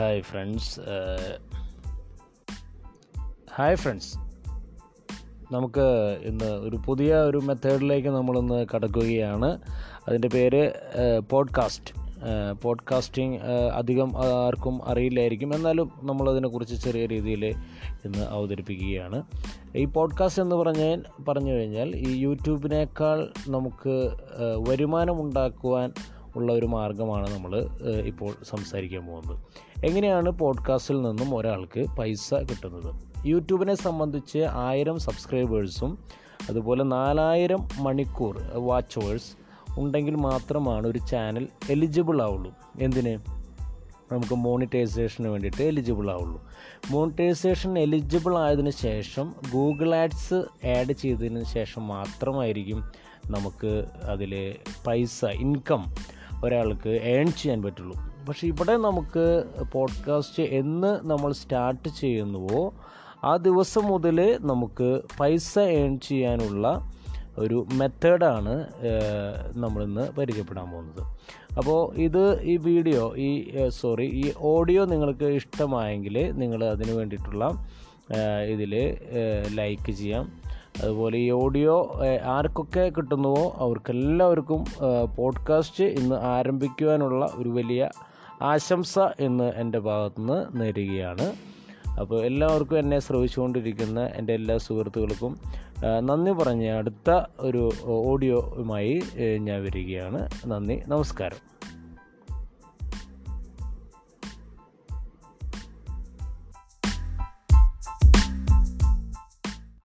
Hi friends hi friends നമുക്ക് ഇന്ന് ഒരു പുതിയ ഒരു മെത്തേഡിലേക്ക് നമ്മളൊന്ന് കടക്കുകയാണ്. അതിന്റെ പേര് പോഡ്കാസ്റ്റ് പോഡ്കാസ്റ്റിംഗ് അധികം ആർക്കും അറിയില്ലായിരിക്കും. എന്നാലും നമ്മളതിനെക്കുറിച്ച് ചെറിയ രീതിയിൽ ഇന്ന് അവതരിപ്പിക്കുകയാണ്. ഈ പോഡ്കാസ്റ്റ് എന്ന് പറഞ്ഞാൽ പറഞ്ഞു കഴിഞ്ഞാൽ ഈ യൂട്യൂബിനേക്കാൾ നമുക്ക് വരുമാനം ഉണ്ടാക്കുവാൻ ഉള്ള ഒരു മാർഗമാണ് നമ്മൾ ഇപ്പോൾ സംസാരിക്കാൻ പോകുന്നത്. എങ്ങനെയാണ് പോഡ്കാസ്റ്റിൽ നിന്നും ഒരാൾക്ക് പൈസ കിട്ടുന്നത്? യൂട്യൂബിനെ സംബന്ധിച്ച് ആയിരം സബ്സ്ക്രൈബേഴ്സും അതുപോലെ നാലായിരം മണിക്കൂർ വാച്ച് വാച്ചേഴ്സ് ഉണ്ടെങ്കിൽ മാത്രമാണ് ഒരു ചാനൽ എലിജിബിൾ ആവുള്ളൂ. എന്തിന്? നമുക്ക് മോണിറ്റൈസേഷന് വേണ്ടിയിട്ട് എലിജിബിൾ ആവുള്ളൂ. മോണിറ്റൈസേഷൻ എലിജിബിൾ ആയതിന് ശേഷം ഗൂഗിൾ ആഡ്സ് ആഡ് ചെയ്തതിന് ശേഷം മാത്രമായിരിക്കും നമുക്ക് അതിൽ പൈസ ഇൻകം ഒരാൾക്ക് ഏൺ ചെയ്യാൻ പറ്റുള്ളൂ. പക്ഷേ ഇവിടെ നമുക്ക് പോഡ്കാസ്റ്റ് എന്ന് നമ്മൾ സ്റ്റാർട്ട് ചെയ്യുന്നുവോ ആ ദിവസം മുതൽ നമുക്ക് പൈസ ഏൺ ചെയ്യാനുള്ള ഒരു മെത്തേഡാണ് നമ്മളിന്ന് പരിചയപ്പെടാൻ പോകുന്നത്. അപ്പോൾ ഇത് ഈ വീഡിയോ ഈ സോറി ഈ ഓഡിയോ നിങ്ങൾക്ക് ഇഷ്ടമായെങ്കിൽ നിങ്ങൾ അതിന് വേണ്ടിയിട്ടുള്ള ഇതിൽ ലൈക്ക് ചെയ്യാം. അതുപോലെ ഈ ഓഡിയോ ആർക്കൊക്കെ കിട്ടുന്നുവോ അവർക്കെല്ലാവർക്കും പോഡ്കാസ്റ്റ് ഇന്ന് ആരംഭിക്കുവാനുള്ള ഒരു വലിയ ആശംസ എന്ന് എന്റെ ഭാഗത്തുനിന്ന് നേരുകയാണ്. അപ്പോൾ എല്ലാവർക്കും എന്നെ ശ്രവിച്ചുകൊണ്ടിരിക്കുന്ന എന്റെ എല്ലാ സുഹൃത്തുക്കൾക്കും നന്ദി പറഞ്ഞ് അടുത്ത ഒരു ഓഡിയോയുമായി ഞാൻ വരികയാണ്. നന്ദി നമസ്കാരം.